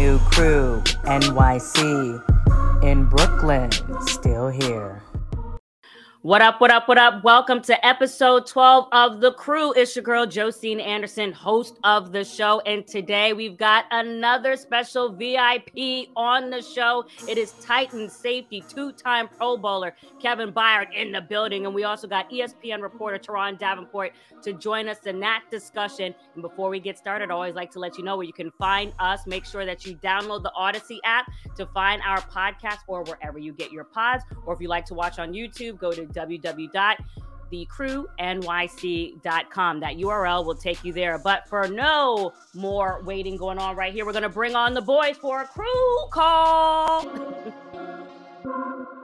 new crew, NYC, in Brooklyn, still here. What up, what up, what up? Welcome to episode 12 of The Crew. It's your girl, Josina Anderson, host of the show. And today we've got another special VIP on the show. It is Titan safety, two time Pro Bowler, Kevin Byard in the building. And we also got ESPN reporter, Turron Davenport, to join us in that discussion. And before we get started, I always like to let you know where you can find us. Make sure that you download the Audacy app to find our podcast or wherever you get your pods. Or if you like to watch on YouTube, go to www.thecrewnyc.com. That URL will take you there. But for no more waiting going on right here, we're going to bring on the boys for a crew call.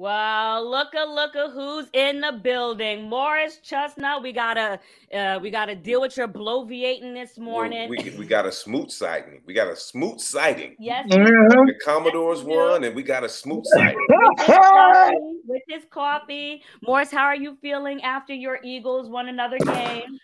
Well, look a look at who's in the building. Morris Chestnut, we gotta uh, we gotta deal with your bloviating this morning. Well, we, we got a Smoot sighting. We got a Smoot sighting. Yes, mm-hmm. the Commodores won, and we got a Smoot sighting. with his coffee. Morris, how are you feeling after your Eagles won another game?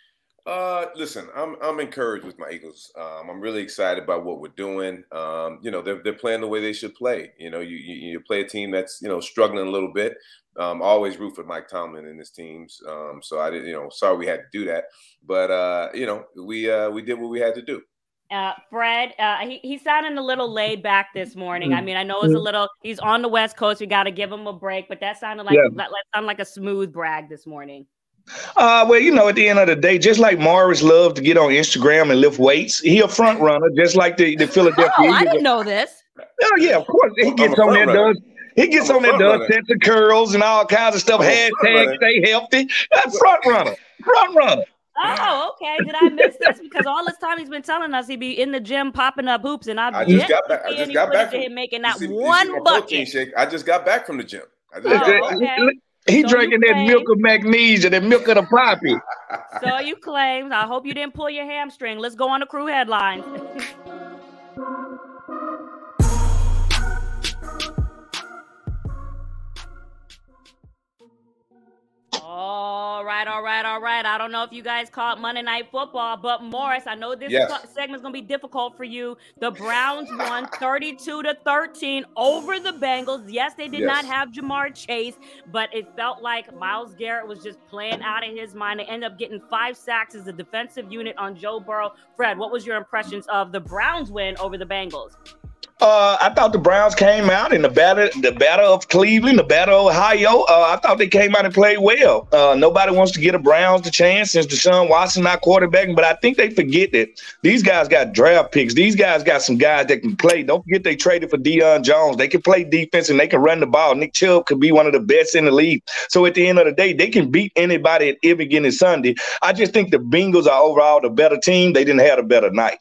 Uh, listen, I'm I'm encouraged with my Eagles. Um, I'm really excited about what we're doing. Um, you know, they're they're playing the way they should play. You know, you you, you play a team that's you know struggling a little bit. Um, always root for Mike Tomlin and his teams. Um, so I didn't, you know, sorry we had to do that, but uh, you know, we uh, we did what we had to do. Uh, Fred, uh, he, he's sounding a little laid back this morning. I mean, I know it's a little, he's on the West Coast. We got to give him a break, but that sounded like, yeah. that, that sounded like a Smoot brag this morning. Uh, well, you know, at the end of the day, just like Morris loved to get on Instagram and lift weights, he a front runner, just like the, the Philadelphia. Oh, I didn't know this. Oh yeah, of course. He gets on there, does he gets on there, does sets of curls and all kinds of stuff. Hashtag stay healthy. That's front runner. Front runner. Oh, okay. Did I miss this? Because all this time he's been telling us he'd be in the gym popping up hoops, and I've I just got back. I just got back from him making that see, one bucket. Shake. I just got back from the gym. Oh, okay. He so drinking that milk of magnesia, that milk of the poppy. So you claim. I hope you didn't pull your hamstring. Let's go on the crew headlines. All right, all right, all right. I don't know if you guys caught Monday Night Football, but Morris, I know this yes. is gonna be difficult for you. The Browns won 32 to 13 over the Bengals. Yes, they did yes. not have Ja'Marr Chase, but it felt like Myles Garrett was just playing out of his mind. They ended up getting five sacks as a defensive unit on Joe Burrow. Fred, what was your impressions of the Browns win over the Bengals? Uh, I thought the Browns came out in the battle, the battle of Cleveland, the battle of Ohio. Uh, I thought they came out and played well. Uh, nobody wants to get a Browns the chance since Deshaun Watson not quarterbacking, but I think they forget that these guys got draft picks. These guys got some guys that can play. Don't forget they traded for Deion Jones. They can play defense and they can run the ball. Nick Chubb could be one of the best in the league. So at the end of the day, they can beat anybody at every given Sunday. I just think the Bengals are overall the better team. They didn't have a better night.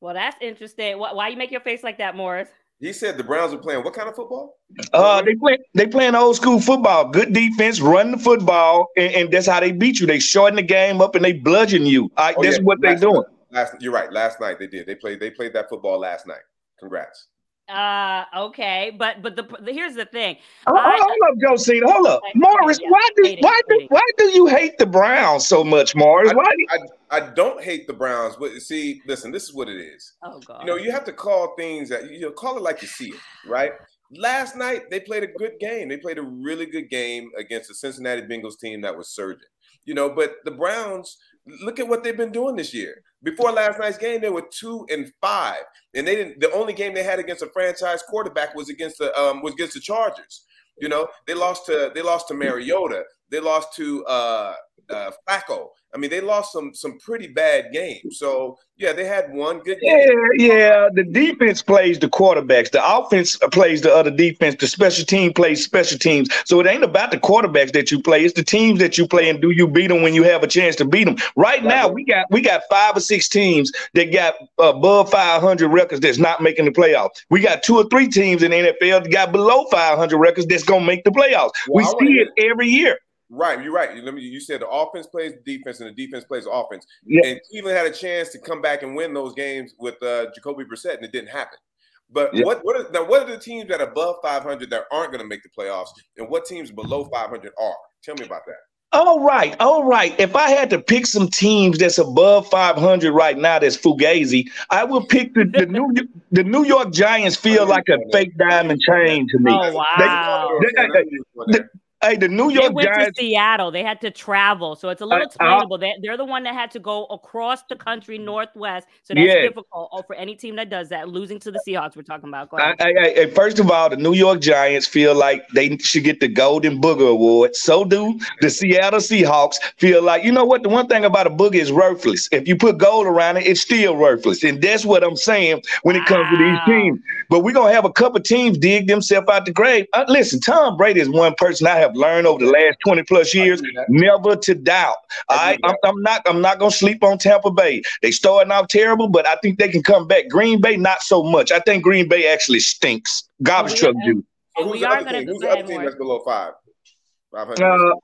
Well, that's interesting. Why, why you make your face like that, Morris? He said the Browns are playing what kind of football? Uh, they play they playing old school football. Good defense, run the football, and, and, that's how they beat you. They shorten the game up and they bludgeon you. oh, that's yeah. what they're doing. Last, you're right. Last night they did. They played. They played that football last night. Congrats. Uh, okay, but but the, the here's the thing. Oh, I, hold up, Josina. Hold up, Morris. Why do why do why do you hate the Browns so much, Morris? Why? I, I, I, don't hate the Browns, but see, listen, this is what it is. Oh God. You know, you have to call things that you know, call it like you see it, right? Last night they played a good game. They played a really good game against the Cincinnati Bengals team that was surging. You know, but the Browns, look at what they've been doing this year. Before last night's game, they were two and five, and they didn't. The only game they had against a franchise quarterback was against the um, was against the Chargers. You know, they lost to they lost to Mariota. They lost to uh, uh, Flacco. I mean, they lost some some pretty bad games. So yeah, they had one good game. Yeah, yeah. The defense plays the quarterbacks. The offense plays the other defense. The special team plays special teams. So it ain't about the quarterbacks that you play. It's the teams that you play, and do you beat them when you have a chance to beat them? Right now, we got we got five or six teams that got above 500 records that's not making the playoffs. We got two or three teams in the NFL that got below 500 records that's gonna make the playoffs. Well, we see it every year. Right, you're right. Let me. You said the offense plays defense, and the defense plays offense. Yeah. And Cleveland had a chance to come back and win those games with uh, Jacoby Brissett, and it didn't happen. But yeah. what what are, now? What are the teams that are above 500 that aren't going to make the playoffs, and what teams below 500 are? Tell me about that. All right, all right. If I had to pick some teams that's above 500 right now, that's fugazi, I would pick the, the New the New York Giants. Feel like a fake diamond chain to me. Oh wow! They, they, they, Hey, the New York they went Giants. to Seattle. They had to travel, so it's a little uh, explainable. they, they're the one that had to go across the country northwest, so that's yeah. difficult oh, for any team that does that. Losing to the Seahawks, we're talking about. I, I, I, first of all, the New York Giants feel like they should get the Golden Booger Award. So do the Seattle Seahawks feel like you know what? The one thing about a booger is worthless. If you put gold around it, it's still worthless, and that's what I'm saying when it comes wow. to these teams. But we're gonna have a couple teams dig themselves out the grave. Uh, listen, Tom Brady is one person I have have learned over the last 20 plus years, never to doubt. I, I'm, I'm, not I'm not gonna sleep on Tampa Bay. They starting out terrible, but I think they can come back. Green Bay, not so much. I think Green Bay actually stinks. Garbage truck do. So who's the other team? Who's the other team that's below five? Five hundred. Uh,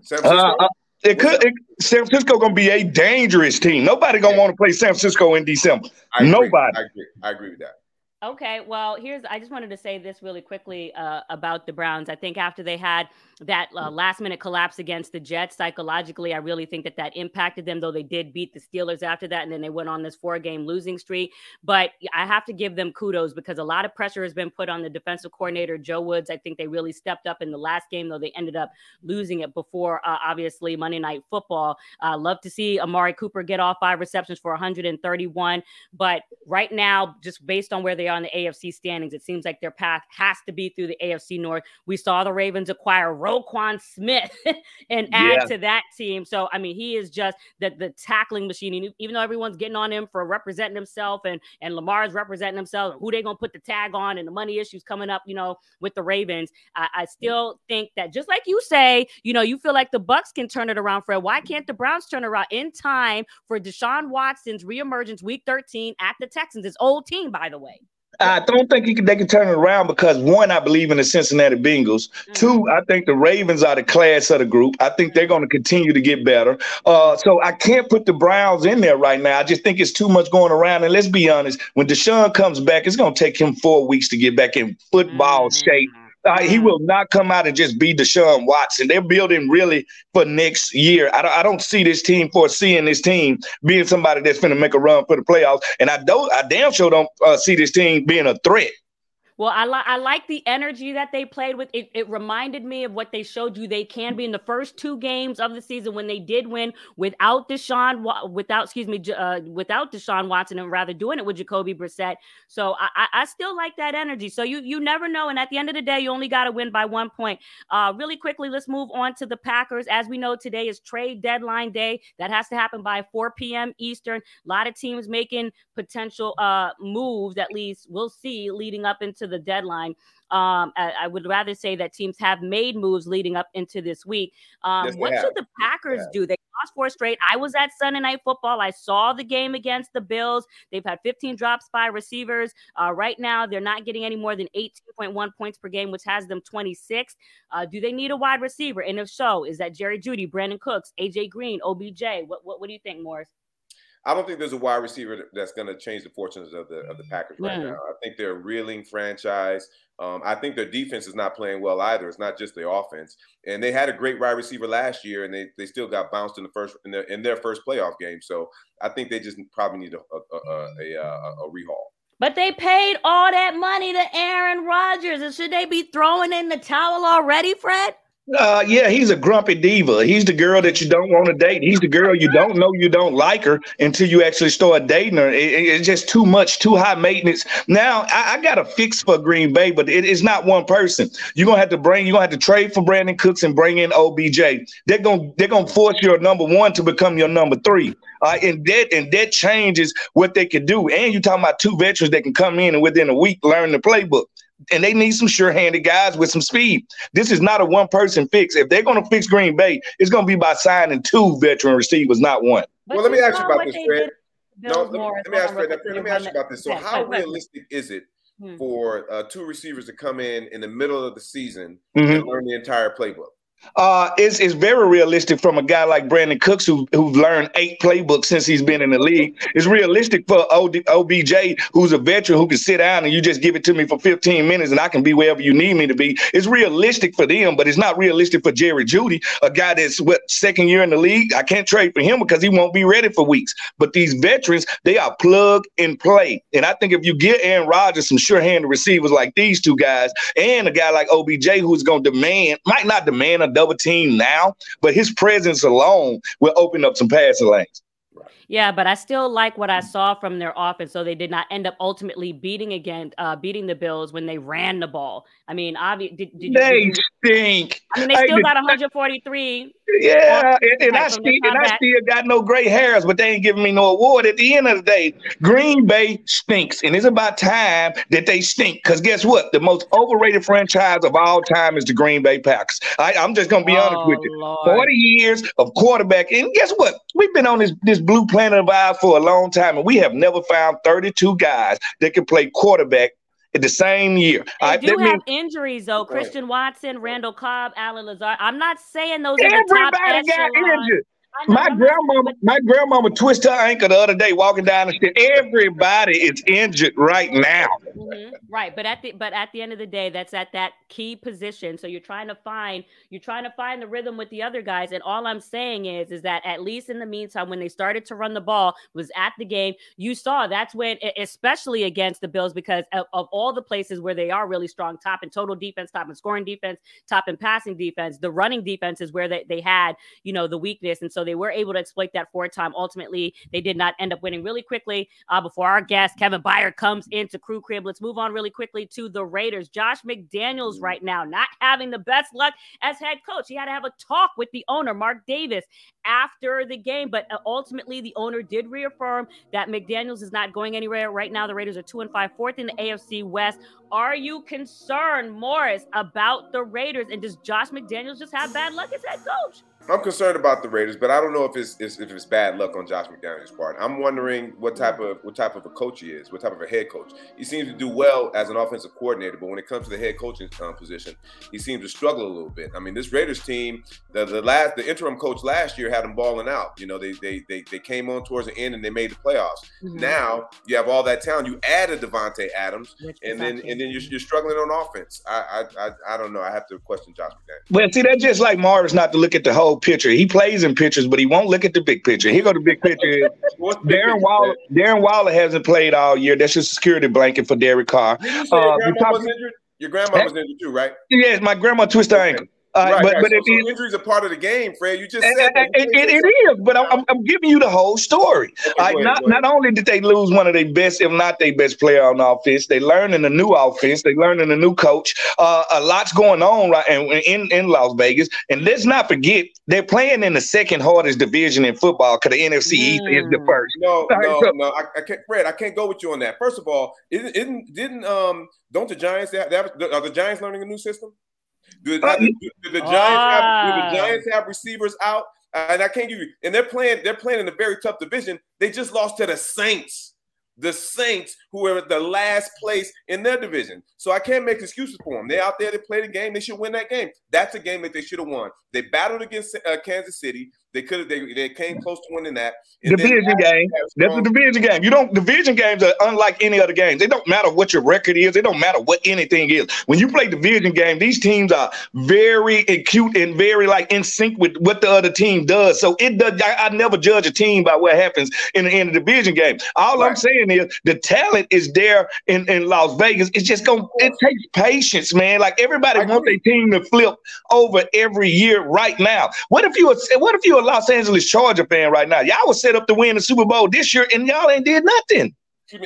San Francisco. Uh, uh, it could it, San Francisco gonna be a dangerous team. Nobody gonna yeah. want to play San Francisco in December. I Nobody. I agree. I agree with that. Okay, well, here's I just wanted to say this really quickly uh, about the Browns. I think after they had that uh, last minute collapse against the Jets, psychologically, I really think that that impacted them, though they did beat the Steelers after that. And then they went on this four game losing streak. But I have to give them kudos because a lot of pressure has been put on the defensive coordinator, Joe Woods. I think they really stepped up in the last game, though they ended up losing it before, uh, obviously, Monday Night Football. Love to see Amari Cooper get off five receptions for 131. But right now, just based on where they on the AFC standings. It seems like their path has to be through the AFC North. We saw the Ravens acquire Roquan Smith and add yeah. to that team. So I mean, he is just the the tackling machine. And even though everyone's getting on him for representing himself and and Lamar's representing himself, who they gonna put the tag on, and the money issues coming up, you know, with the Ravens. I, I still think that just like you say, you know, you feel like the Bucks can turn it around. Fred, why can't the Browns turn around in time for Deshaun Watson's reemergence week 13 at the Texans? His old team, by the way. I don't think can, they can turn it around because one, I believe in the Cincinnati Bengals. Mm-hmm. Two, I think the Ravens are the class of the group. I think they're going to continue to get better. Uh, so I can't put the Browns in there right now. I just think it's too much going around. And let's be honest, when Deshaun comes back, it's going to take him four weeks to get back in football mm-hmm. shape uh, he will not come out and just be Deshaun Watson. They're building really for next year. I don't, I don't see this team foreseeing this team being somebody that's going to make a run for the playoffs. And I don't, I damn sure don't uh, see this team being a threat well, I like I like the energy that they played with. It, it reminded me of what they showed you they can be in the first two games of the season when they did win without Deshaun, without excuse me, uh, without Deshaun Watson, and rather doing it with Jacoby Brissett. So I, I still like that energy. So you you never know, and at the end of the day, you only got to win by one point. Uh, really quickly, let's move on to the Packers. As we know, today is trade deadline day. That has to happen by 4 p.m. Eastern. A lot of teams making potential uh, moves. At least we'll see leading up into the deadline. Um, I, I, would rather say that teams have made moves leading up into this week. Um, yes, what have. should the Packers yeah. do? They lost four straight. I was at Sunday Night Football. I saw the game against the Bills. They've had 15 drops by receivers. Uh, right now, they're not getting any more than 18.1 points per game, which has them 26. Uh, do they need a wide receiver? And if so, is that Jerry Jeudy, Brandin Cooks, AJ Green, OBJ? What, what, what do you think, Morris? I don't think there's a wide receiver that's going to change the fortunes of the of the Packers right now. I think they're a reeling franchise. Um, I think their defense is not playing well either. It's not just the offense. And they had a great wide receiver last year, and they, they still got bounced in the first in their in their first playoff game. So I think they just probably need a a, a, a, a rehaul. But they paid all that money to Aaron Rodgers, and should they be throwing in the towel already, Fred? Uh, yeah, he's a grumpy diva. He's the girl that you don't want to date. He's the girl you don't know you don't like her until you actually start dating her. It, it's just too much, too high maintenance. Now, I, I got a fix for Green Bay, but it, it's not one person. You're gonna have to bring. You're gonna have to trade for Brandin Cooks and bring in OBJ. They're gonna they're gonna force your number one to become your number three. Uh, and that and that changes what they can do. And you're talking about two veterans that can come in and within a week learn the playbook and they need some sure-handed guys with some speed. This is not a one-person fix. If they're going to fix Green Bay, it's going to be by signing two veteran receivers, not one. But well, let me ask you about this, Fred. No, let me, let me ask Fred. Let me ask you about this. So, how realistic is it hmm. for uh, two receivers to come in in the middle of the season mm-hmm. and learn the entire playbook? Uh, it's, it's very realistic from a guy like Brandin Cooks who who's learned eight playbooks since he's been in the league. It's realistic for OBJ who's a veteran who can sit down and you just give it to me for 15 minutes and I can be wherever you need me to be. It's realistic for them, but it's not realistic for Jerry Jeudy, a guy that's what second year in the league. I can't trade for him because he won't be ready for weeks. But these veterans, they are plug and play. And I think if you get Aaron Rodgers some sure-handed receivers like these two guys, and a guy like OBJ who's going to demand, might not demand a double team now, but his presence alone will open up some passing lanes. Yeah, but I still like what I saw from their offense. So they did not end up ultimately beating again, uh, beating the Bills when they ran the ball. I mean, obviously, did, did, they did stink. I mean, they still got 143. Yeah, and, and I still and I still got no gray hairs, but they ain't giving me no award. At the end of the day, Green Bay stinks, and it's about time that they stink. Because guess what? The most overrated franchise of all time is the Green Bay Packers. I, am just gonna be oh, honest with oh, you. Lord. Forty years of quarterback, and guess what? We've been on this this blue planet of ours for a long time, and we have never found 32 guys that can play quarterback the same year. They I, do have means, injuries though. Christian Watson, Randall Cobb, Allen Lazard. I'm not saying those are the top got injured. My grandmama, my grandmama twisted her ankle the other day walking down the street. Everybody is injured right now. Mm-hmm. Right, but at the but at the end of the day, that's at that key position. So you're trying to find you're trying to find the rhythm with the other guys. And all I'm saying is is that at least in the meantime, when they started to run the ball, was at the game. You saw that's when, especially against the Bills, because of, of all the places where they are really strong, top in total defense, top in scoring defense, top in passing defense, the running defense is where they, they had you know the weakness, and so they were able to exploit that for a time. Ultimately, they did not end up winning really quickly. Uh, before our guest, Kevin Byard, comes into Crew Crib, let's move on really quickly to the Raiders. Josh McDaniels right now not having the best luck as head coach. He had to have a talk with the owner, Mark Davis, after the game, but uh, ultimately the owner did reaffirm that McDaniels is not going anywhere. Right now, the Raiders are two and five, fourth in the AFC West. Are you concerned, Morris, about the Raiders? And does Josh McDaniels just have bad luck as head coach? I'm concerned about the Raiders, but I don't know if it's, if it's bad luck on Josh McDaniel's part. I'm wondering what type of what type of a coach he is, what type of a head coach. He seems to do well as an offensive coordinator, but when it comes to the head coaching um, position, he seems to struggle a little bit. I mean, this Raiders team, the, the last the interim coach last year had them balling out. You know, they they they, they came on towards the end and they made the playoffs. Mm-hmm. Now you have all that talent. You added Davante Adams, Which and then and then you're, you're, struggling on offense. I, I I I don't know. I have to question Josh McDaniels. Well, see, that's just like Morris not to look at the whole picture. He plays in pictures, but he won't look at the big picture. Here go the big picture. Darren Waller. Darren Waller hasn't played all year. That's a security blanket for Derek Carr. Uh, your grandma was injured. Your grandma was injured too, right? Yes, my grandma twisted her ankle. Uh, right, but right. but so, so injuries are part of the game, Fred. You just said it, it, it is, but I'm, I'm giving you the whole story. Okay, like, ahead, not not only did they lose one of their best, if not their best player on offense, they learning a new offense, they learning a new coach. Uh, a lot's going on right in in Las Vegas, and let's not forget they're playing in the second hardest division in football because the NFC East is the first. No, no, so, no. I, I, can't, Fred. I can't go with you on that. First of all, isn't, isn't didn't um don't the Giants have, have are the Giants learning a new system? Do, do, do the Giants ah. have, do the Giants have receivers out? And I can't give you. And they're playing. They're playing in a very tough division. They just lost to the Saints. The Saints, who are the last place in their division. So I can't make excuses for them. They're out there. They play the game. They should win that game. That's a game that they should have won. They battled against uh, Kansas City. They could have. They, they came close to winning that. Division game. That's a division game. You don't. Division games are unlike any other games. They don't matter what your record is. They don't matter what anything is. When you play the division game, these teams are very acute and very like in sync with what the other team does. So it does. I, I never judge a team by what happens in the, in the division game. All right. I'm saying is the talent is there in, in Las Vegas. It's just gonna. It takes patience, man. Like everybody wants their team to flip over every year right now. What if you? What if you? Los Angeles Charger fan right now. Y'all was set up to win the Super Bowl this year, and y'all ain't did nothing.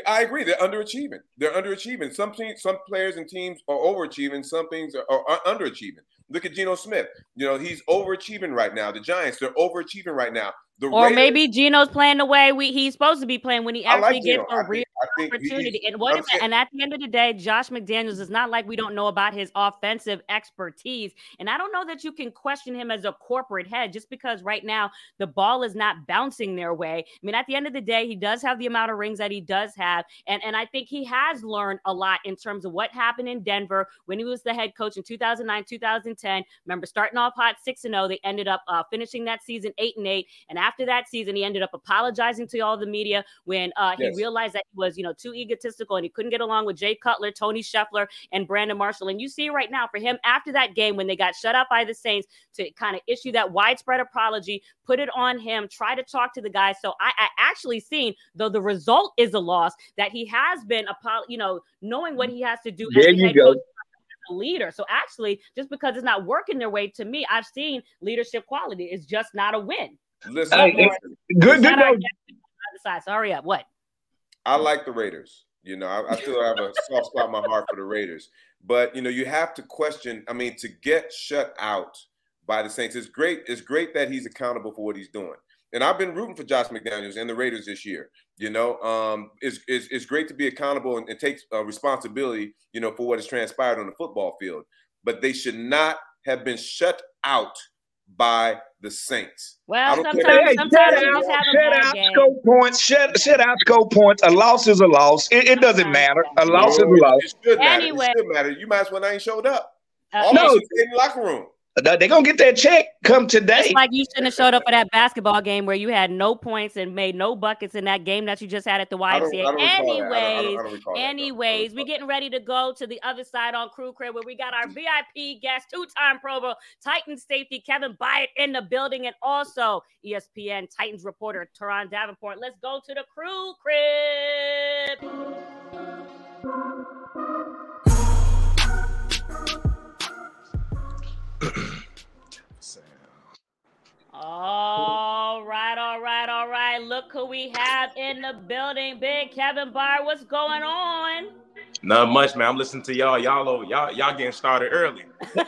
I agree. They're underachieving. They're underachieving. Some teams, some players and teams are overachieving. Some things are, are underachieving. Look at Geno Smith. You know he's overachieving right now. The Giants, they're overachieving right now. The or Raiders, maybe Geno's playing the way we he's supposed to be playing when he actually like gets a real opportunity. He, and what if, and at the end of the day, Josh McDaniels is not like we don't know about his offensive expertise. And I don't know that you can question him as a corporate head just because right now the ball is not bouncing their way. I mean, at the end of the day, he does have the amount of rings that he does have. And, and I think he has learned a lot in terms of what happened in Denver when he was the head coach in 2009, 2010. Remember, starting off hot 6 and 0, they ended up uh, finishing that season 8 and 8. And after that season, he ended up apologizing to all the media when uh, he yes. realized that he was, you know, too egotistical and he couldn't get along with Jay Cutler, Tony Scheffler, and Brandon Marshall. And you see right now for him after that game when they got shut out by the Saints to kind of issue that widespread apology, put it on him, try to talk to the guys. So I, I actually seen, though the result is a loss, that he has been, you know, knowing what he has to do there you go. Coach, leader. So actually, just because it's not working their way to me, I've seen leadership quality. It's just not a win. Listen, hey, good, good. Side. So hurry up. What? I like the Raiders. You know, I, I still have a soft spot in my heart for the Raiders. But you know, you have to question. I mean, to get shut out by the Saints, it's great. It's great that he's accountable for what he's doing. And I've been rooting for Josh McDaniels and the Raiders this year. You know, um, it's, it's, it's great to be accountable and, and take uh, responsibility. You know, for what has transpired on the football field. But they should not have been shut out by the Saints. Well, sometimes, hey, sometimes you just have shut out game. scope points. Shut, shut out scope points. A loss is a loss. It, it doesn't matter. A loss no, is a loss. It should matter. Anyway. It should matter. You might as well not ain't showed up. Uh, no, in the locker room. They're gonna get that check come today. It's like you shouldn't have showed up for that basketball game where you had no points and made no buckets in that game that you just had at the YMCA. anyways, anyways, we're getting ready to go to the other side on Crew Crib where we got our VIP guest, two-time Pro Bowl Titan safety Kevin Byard in the building, and also ESPN Titans reporter Turron Davenport. Let's go to the Crew Crib. All right, all right, all right. Look who we have in the building. Big Kevin Byard, what's going on? Not much, man. I'm listening to y'all. Y'all, y'all, y'all getting started early.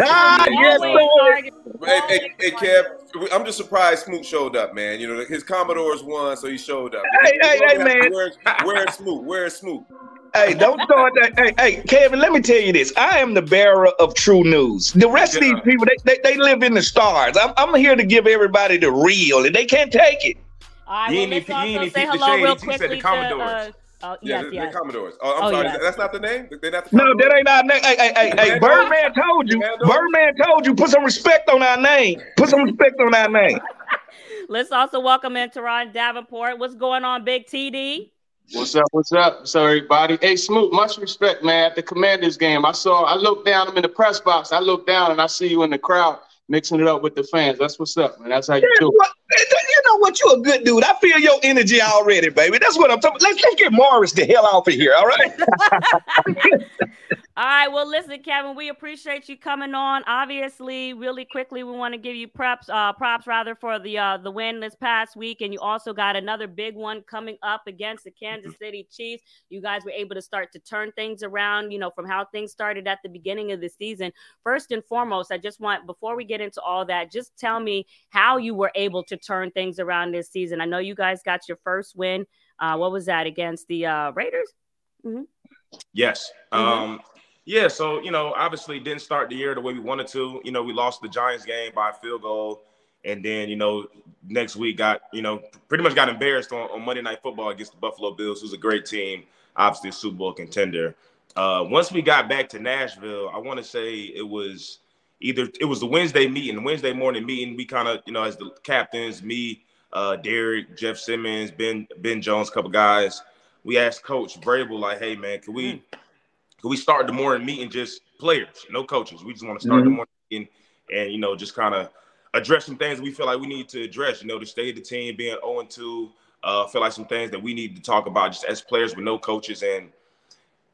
Ah, yes, hey, hey, hey, Kev, I'm just surprised Smoot showed up, man. You know, his Commodores won, so he showed up. Hey, hey, hey, man. Where's, where's Smoot? Where's Smoot? Hey, don't start that. Hey, hey, Kevin, let me tell you this. I am the bearer of true news. The rest yeah. of these people, they, they, they, live in the stars. I'm, I'm here to give everybody the real, and they can't take it. All right, well, let's also say hello real quickly to, uh, Oh, yeah, yes, the, yes. the Commodores. Oh, I'm oh, sorry. Yes. That's not the name. They're not the no, that ain't our name. Hey, hey, hey, hey. Birdman told you. Birdman told you. Put some respect on our name. Put some respect on our name. Let's also welcome in Turron Davenport. What's going on, Big TD? What's up? What's up? So everybody, hey Smoot, much respect, man. At the Commanders game, I saw, I looked down. I'm in the press box. I look down and I see you in the crowd mixing it up with the fans. That's what's up, man. That's how you do. Eh, you know what? You're a good dude. I feel your energy already, baby. That's what I'm talking. Let's let's get Morris the hell off of here. All right. all right. Well, listen, Kevin, we appreciate you coming on. Obviously, really quickly, we want to give you props, uh, props rather for the uh, the win this past week, and you also got another big one coming up against the Kansas City Chiefs. You guys were able to start to turn things around. You know, from how things started at the beginning of the season. First and foremost, I just want before we get into all that, just tell me how you were able to turn things around this season. I know you guys got your first win. Uh, what was that against the uh, Raiders? Mm-hmm. Yes. Mm-hmm. Um, yeah. So you know, obviously didn't start the year the way we wanted to. You know, we lost the Giants game by a field goal, and then you know next week got you know pretty much got embarrassed on, on Monday Night Football against the Buffalo Bills, who's a great team, obviously a Super Bowl contender. Uh, once we got back to Nashville, I want to say it was either it was the Wednesday meeting, Wednesday morning meeting. We kind of, you know, as the captains, me, uh, Derrick, Jeff Simmons, Ben Ben Jones, couple guys. We asked Coach Vrabel, like, "Hey man, can we mm. We start the morning meeting just players, no coaches? We just want to start mm-hmm. the morning meeting and you know just kind of address some things we feel like we need to address. You know, the state of the team being 0 2. Uh, feel like some things that we need to talk about just as players with no coaches and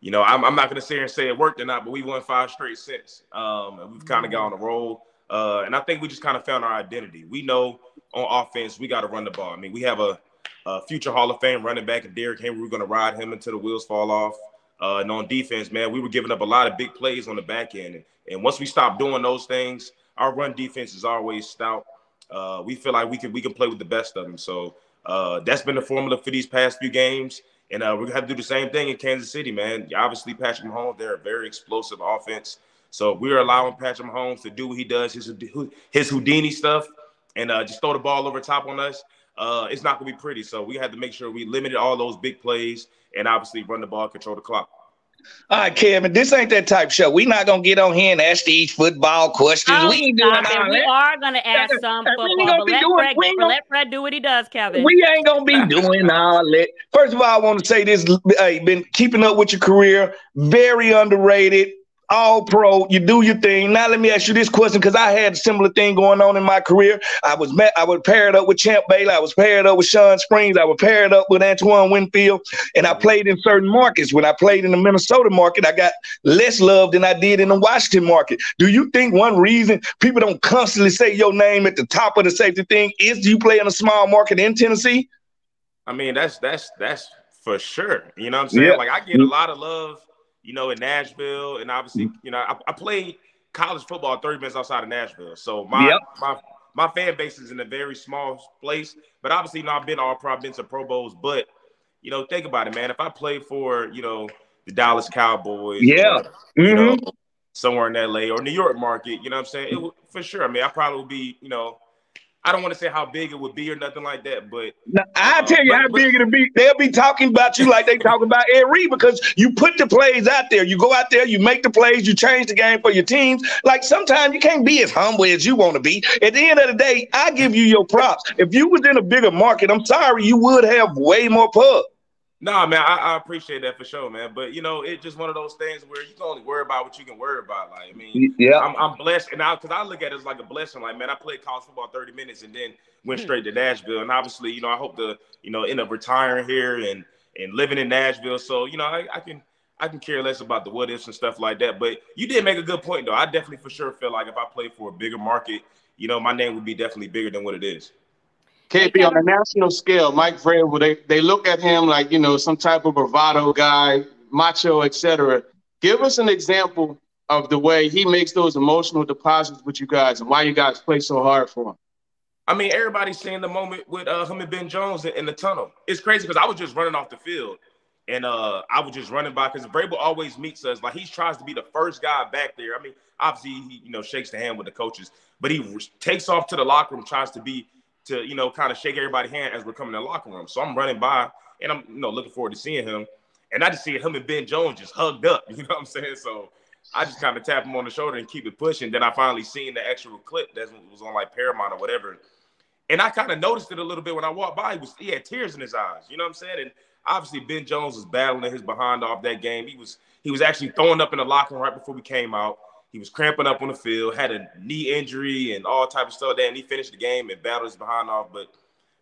you know, I'm, I'm not going to sit here and say it worked or not, but we won five straight since. Um, and we've kind of got on a roll. Uh, and I think we just kind of found our identity. We know on offense, we got to run the ball. I mean, we have a, a future Hall of Fame running back, Derrick Henry. We're going to ride him until the wheels fall off. Uh, and on defense, man, we were giving up a lot of big plays on the back end. And, and once we stop doing those things, our run defense is always stout. Uh, we feel like we can we can play with the best of them. So uh, that's been the formula for these past few games And uh, we're gonna have to do the same thing in Kansas City, man. Obviously, Patrick Mahomes, they're a very explosive offense. So we're allowing Patrick Mahomes to do what he does, his his Houdini stuff, and uh, just throw the ball over top on us. Uh, it's not gonna be pretty. So we had to make sure we limited all those big plays and obviously run the ball, control the clock. All right, Kevin, this ain't that type show. We're not gonna get on here and ask these football questions. Oh, we ain't doing all that. We are gonna ask some football, but let, doing, Fred, gonna, let Fred do what he does, Kevin. We ain't gonna be doing all that. First of all, I want to say this: hey, been keeping up with your career, very underrated all pro. You do your thing. Now let me ask you this question because I had a similar thing going on in my career. I was met, I was paired up with Champ Bailey. I was paired up with Shawn Springs. I was paired up with Antoine Winfield. And I played in certain markets. When I played in the Minnesota market, I got less love than I did in the Washington market. Do you think one reason people don't constantly say your name at the top of the safety thing is you play in a small market in Tennessee? I mean, that's that's that's for sure. You know what I'm saying? Yeah. Like I get a lot of love you know, in Nashville, and obviously, mm-hmm. you know, I, I played college football 30 minutes outside of Nashville. So my yep. my my fan base is in a very small place. But obviously, you know, I've been all pro, I've been to Pro Bowls. But you know, think about it, man. If I play for you know the Dallas Cowboys, yeah, or, mm-hmm. you know, somewhere in LA or New York market, you know what I'm saying? It for sure. I mean, I probably would be, you know, I don't want to say how big it would be or nothing like that, but now, I tell you uh, how but, big it'll be. They'll be talking about you like they talk about Ed Reed because you put the plays out there. You go out there, you make the plays, you change the game for your teams. Like sometimes you can't be as humble as you want to be. At the end of the day, I give you your props. If you was in a bigger market, I'm sorry, you would have way more pub. No, man, I, I, appreciate that for sure, man. But you know, it's just one of those things where you can only worry about what you can worry about. Like, I mean, yeah, I'm, I'm blessed, and now because I look at it as like a blessing. Like, man, I played college football 30 minutes and then went hmm. straight to Nashville, and obviously, you know, I hope to, you know, end up retiring here and and living in Nashville. So, you know, I, I can I can care less about the what ifs and stuff like that. But you did make a good point, though. I definitely for sure feel like if I played for a bigger market, you know, my name would be definitely bigger than what it is. KB on a national scale, Mike Vrabel, they, they look at him like, you know, some type of bravado guy, macho, etc. Give us an example of the way he makes those emotional deposits with you guys and why you guys play so hard for him. I mean, everybody's seeing the moment with uh, him and Ben Jones in, in the tunnel. It's crazy because I was just running off the field and uh, I was just running by because Vrabel always meets us. Like he tries to be the first guy back there. I mean, obviously he you know shakes the hand with the coaches, but he takes off to the locker room, tries to be to you know kind of shake everybody's hand as we're coming in the locker room. So I'm running by and I'm you know looking forward to seeing him, and I just see him and Ben Jones just hugged up. You know what I'm saying? So I just kind of tap him on the shoulder and keep it pushing. Then I finally seen the actual clip that was on like Paramount or whatever, and I kind of noticed it a little bit when I walked by. He was he had tears in his eyes. You know what I'm saying? And obviously Ben Jones was battling his behind off that game. He was he was actually throwing up in the locker room right before we came out. He was cramping up on the field, had a knee injury and all type of stuff. Then he finished the game and battled his behind off. But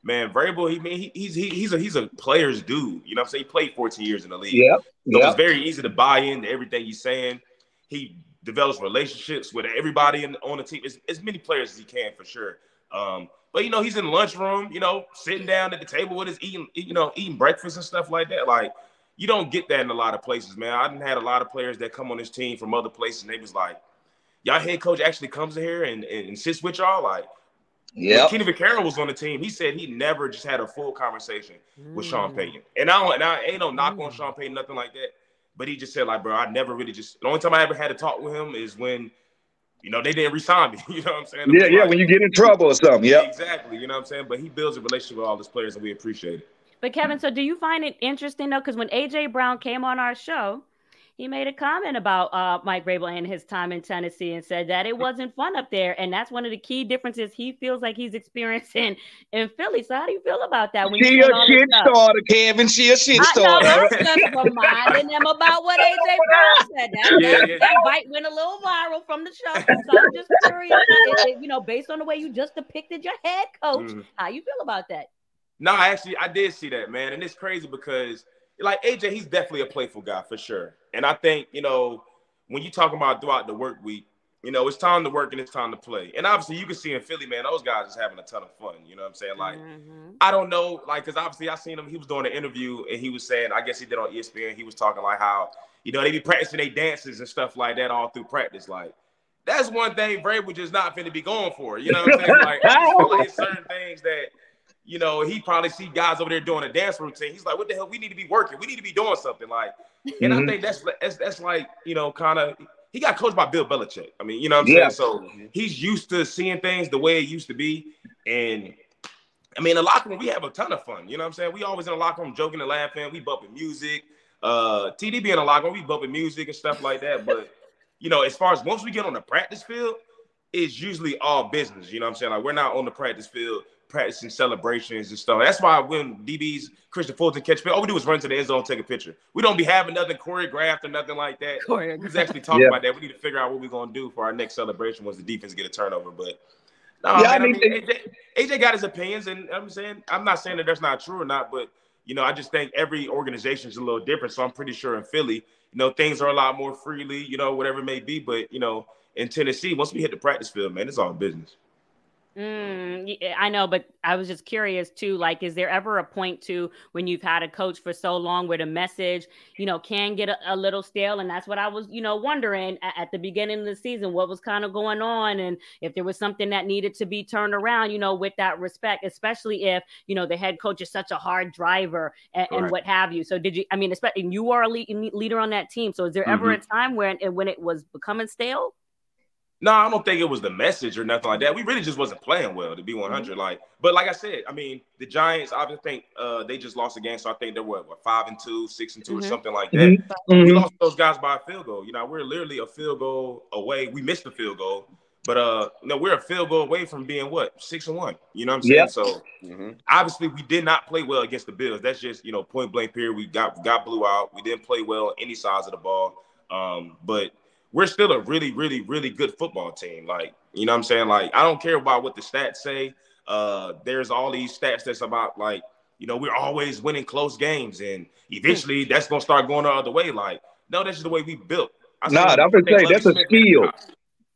man, Vrabel, he mean he, he's he, he's a he's a player's dude. You know what I'm saying? He played 14 years in the league. Yeah. So yep. it's very easy to buy into everything he's saying. He develops relationships with everybody in, on the team, as, as many players as he can for sure. Um, but you know, he's in the lunchroom, you know, sitting down at the table with his eating, you know, eating breakfast and stuff like that. Like you don't get that in a lot of places, man. I didn't had a lot of players that come on this team from other places, and they was like, y'all head coach actually comes in here and, and sits with y'all. Like, yeah, Kenny Vaccaro was on the team. He said he never just had a full conversation mm. with Sean mm. Payton. And I don't, and I ain't no knock mm. on Sean Payton, nothing like that. But he just said, like, bro, I never really just the only time I ever had to talk with him is when, you know, they didn't resign me. You know what I'm saying? Yeah, yeah, like, when you get in trouble or something. Yeah. Exactly. You know what I'm saying? But he builds a relationship with all his players and we appreciate it. But Kevin, so do you find it interesting though? Because when AJ Brown came on our show, he made a comment about uh, Mike Vrabel and his time in Tennessee and said that it wasn't fun up there, and that's one of the key differences he feels like he's experiencing in Philly. So how do you feel about that? When she a shit starter, Kevin. She a shit starter. I, was just reminding them about what AJ Brown said. That, yeah, that, yeah. that bite went a little viral from the show, so I'm just curious. It, it, you know, based on the way you just depicted your head coach, mm. how you feel about that? No, actually, I did see that, man, and it's crazy because like AJ, he's definitely a playful guy for sure. And I think, you know, when you talk about throughout the work week, you know, it's time to work and it's time to play. And obviously, you can see in Philly, man, those guys is having a ton of fun. You know what I'm saying? Like, mm-hmm. I don't know, like, because obviously I seen him. He was doing an interview and he was saying, I guess he did on ESPN. He was talking like how, you know, they be practicing their dances and stuff like that all through practice. Like, that's one thing Vrabel just not finna be going for. You know what I'm saying? Like, I feel like certain things that you know, he probably see guys over there doing a dance routine. He's like, what the hell? We need to be working. We need to be doing something. Like, and mm-hmm. I think that's that's that's like, you know, kind of he got coached by Bill Belichick. I mean, you know what I'm yeah. saying? So he's used to seeing things the way it used to be. And I mean, in the locker room, we have a ton of fun. You know what I'm saying? We always in the locker room joking and laughing. We bumping music. Uh TD being in the locker room, we bumping music and stuff like that. But you know, as far as once we get on the practice field, it's usually all business. You know what I'm saying? Like we're not on the practice field practicing celebrations and stuff. That's why when DBs, Kristian Fulton catch all we do is run to the end zone, take a picture. We don't be having nothing choreographed or nothing like that. We was actually talking yeah. about that. We need to figure out what we're gonna do for our next celebration once the defense get a turnover. But no, yeah, man, I mean, I mean AJ, AJ got his opinions, and I'm saying I'm not saying that that's not true or not, but you know, I just think every organization is a little different. So I'm pretty sure in Philly, you know, things are a lot more freely, you know, whatever it may be. But you know, in Tennessee, once we hit the practice field, man, it's all business. Mm, I know, but I was just curious too. Like, is there ever a point to when you've had a coach for so long where the message, you know, can get a, a little stale? And that's what I was, you know, wondering at, at, the beginning of the season, what was kind of going on, and if there was something that needed to be turned around, you know, with that respect, especially if you know the head coach is such a hard driver and, and what have you. So, did you? I mean, especially you are a lead, leader on that team. So, is there mm-hmm. ever a time when when it was becoming stale? No, I don't think it was the message or nothing like that. We really just wasn't playing well to be 100. Mm-hmm. Like, but like I said, I mean, the Giants. I think uh, they just lost a game, so I think they were what, five and two, six and 2 mm-hmm. or something like that. Mm-hmm. We lost those guys by a field goal. You know, we're literally a field goal away. We missed the field goal, but uh, no, we're a field goal away from being what six and one. You know what I'm saying? Yep. So mm-hmm. obviously, we did not play well against the Bills. That's just you know point blank period. We got got blew out. We didn't play well any size of the ball. Um, but we're still a really, really, really good football team. Like, you know what I'm saying? Like, I don't care about what the stats say. Uh, there's all these stats that's about like, you know, we're always winning close games, and eventually that's gonna start going the other way. Like, no, that's just the way we built. I nah, I'm gonna say that's Smith a skill.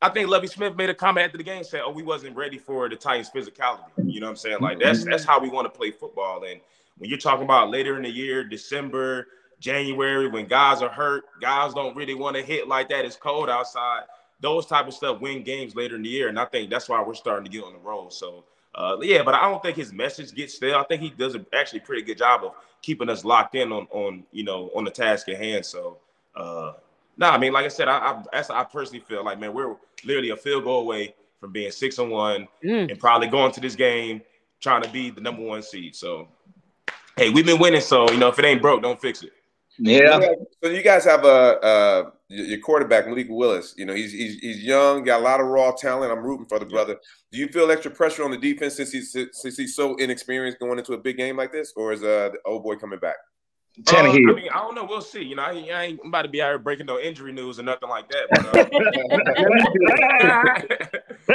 I think Lovie Smith made a comment after the game saying, "Oh, we wasn't ready for the Titans' physicality." You know what I'm saying? Like that's that's how we want to play football. And when you're talking about later in the year, December, January when guys are hurt, guys don't really want to hit like that. It's cold outside. Those type of stuff win games later in the year, and I think that's why we're starting to get on the roll. So, uh, yeah, but I don't think his message gets stale. I think he does a actually pretty good job of keeping us locked in on on you know on the task at hand. So, uh, no, nah, I mean, like I said, I, I I personally feel like man, we're literally a field goal away from being six and one, mm. and probably going to this game trying to be the number one seed. So, hey, we've been winning, so you know if it ain't broke, don't fix it. Yeah. So you guys have a uh, your quarterback Malik Willis. You know he's, he's he's young, got a lot of raw talent. I'm rooting for the brother. Do you feel extra pressure on the defense since he's since he's so inexperienced going into a big game like this, or is uh, the old boy coming back? Uh, I mean, I don't know. We'll see. You know, I, I ain't I'm about to be out here breaking no injury news or nothing like that. But,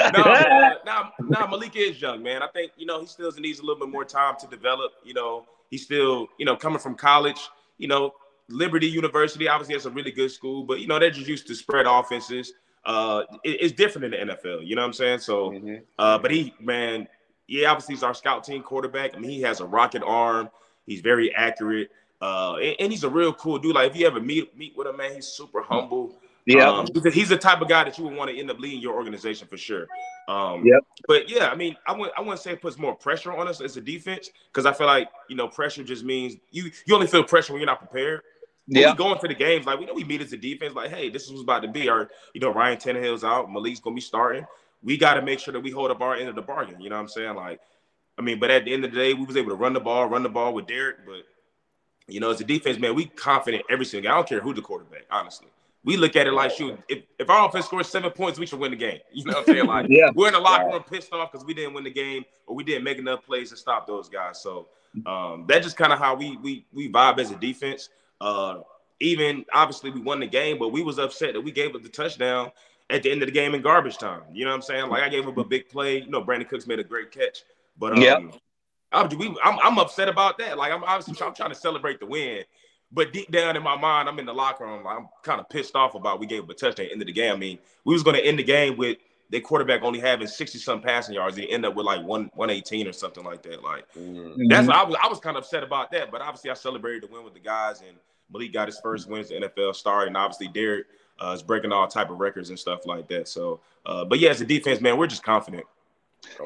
uh, no, uh, now, now Malik is young, man. I think you know he still needs a little bit more time to develop. You know, he's still you know coming from college. You know, Liberty University, obviously, it's a really good school, but you know they're just used to spread offenses. Uh, it, it's different in the NFL. You know what I'm saying? So, mm-hmm. uh, but he, man, yeah, obviously he's our scout team quarterback. I mean, he has a rocket arm. He's very accurate, uh, and, and, he's a real cool dude. Like if you ever meet meet with him, man, he's super humble. Yeah, um, because he's the type of guy that you would want to end up leading your organization for sure. Um, yep. But yeah, I mean, I wouldn't I wouldn't say it puts more pressure on us as a defense because I feel like you know pressure just means you you only feel pressure when you're not prepared yeah. we go into the games like we know we meet as a defense, like, hey, this is what's about to be. Our, you know, Ryan Tannehill's out, Malik's gonna be starting. We got to make sure that we hold up our end of the bargain. You know what I'm saying? Like, I mean, but at the end of the day, we was able to run the ball, run the ball with Derrick. But you know, as a defense, man, we confident every single. I don't care who the quarterback, honestly. We look at it like, shoot, if, if our offense scores seven points, we should win the game. You know what I'm saying? Like, yeah. we're in the locker room pissed off because we didn't win the game or we didn't make enough plays to stop those guys. So um, that's just kind of how we we we vibe as a defense. Uh, even obviously we won the game, but we was upset that we gave up the touchdown at the end of the game in garbage time. You know what I'm saying? Like I gave up a big play. You know, Brandin Cooks made a great catch, but um, yeah, I'm, I'm, I'm upset about that. Like I'm obviously I'm trying to celebrate the win, but deep down in my mind, I'm in the locker room. I'm kind of pissed off about we gave up a touchdown at the end of the game. I mean, we was going to end the game with their quarterback only having 60 some passing yards. They end up with like one 118 or something like that. Like mm-hmm. that's I was I was kind of upset about that. But obviously I celebrated the win with the guys and Malik got his first wins the NFL start, and obviously Derrick uh, is breaking all type of records and stuff like that. So, uh, but yeah, as a defense, man, we're just confident.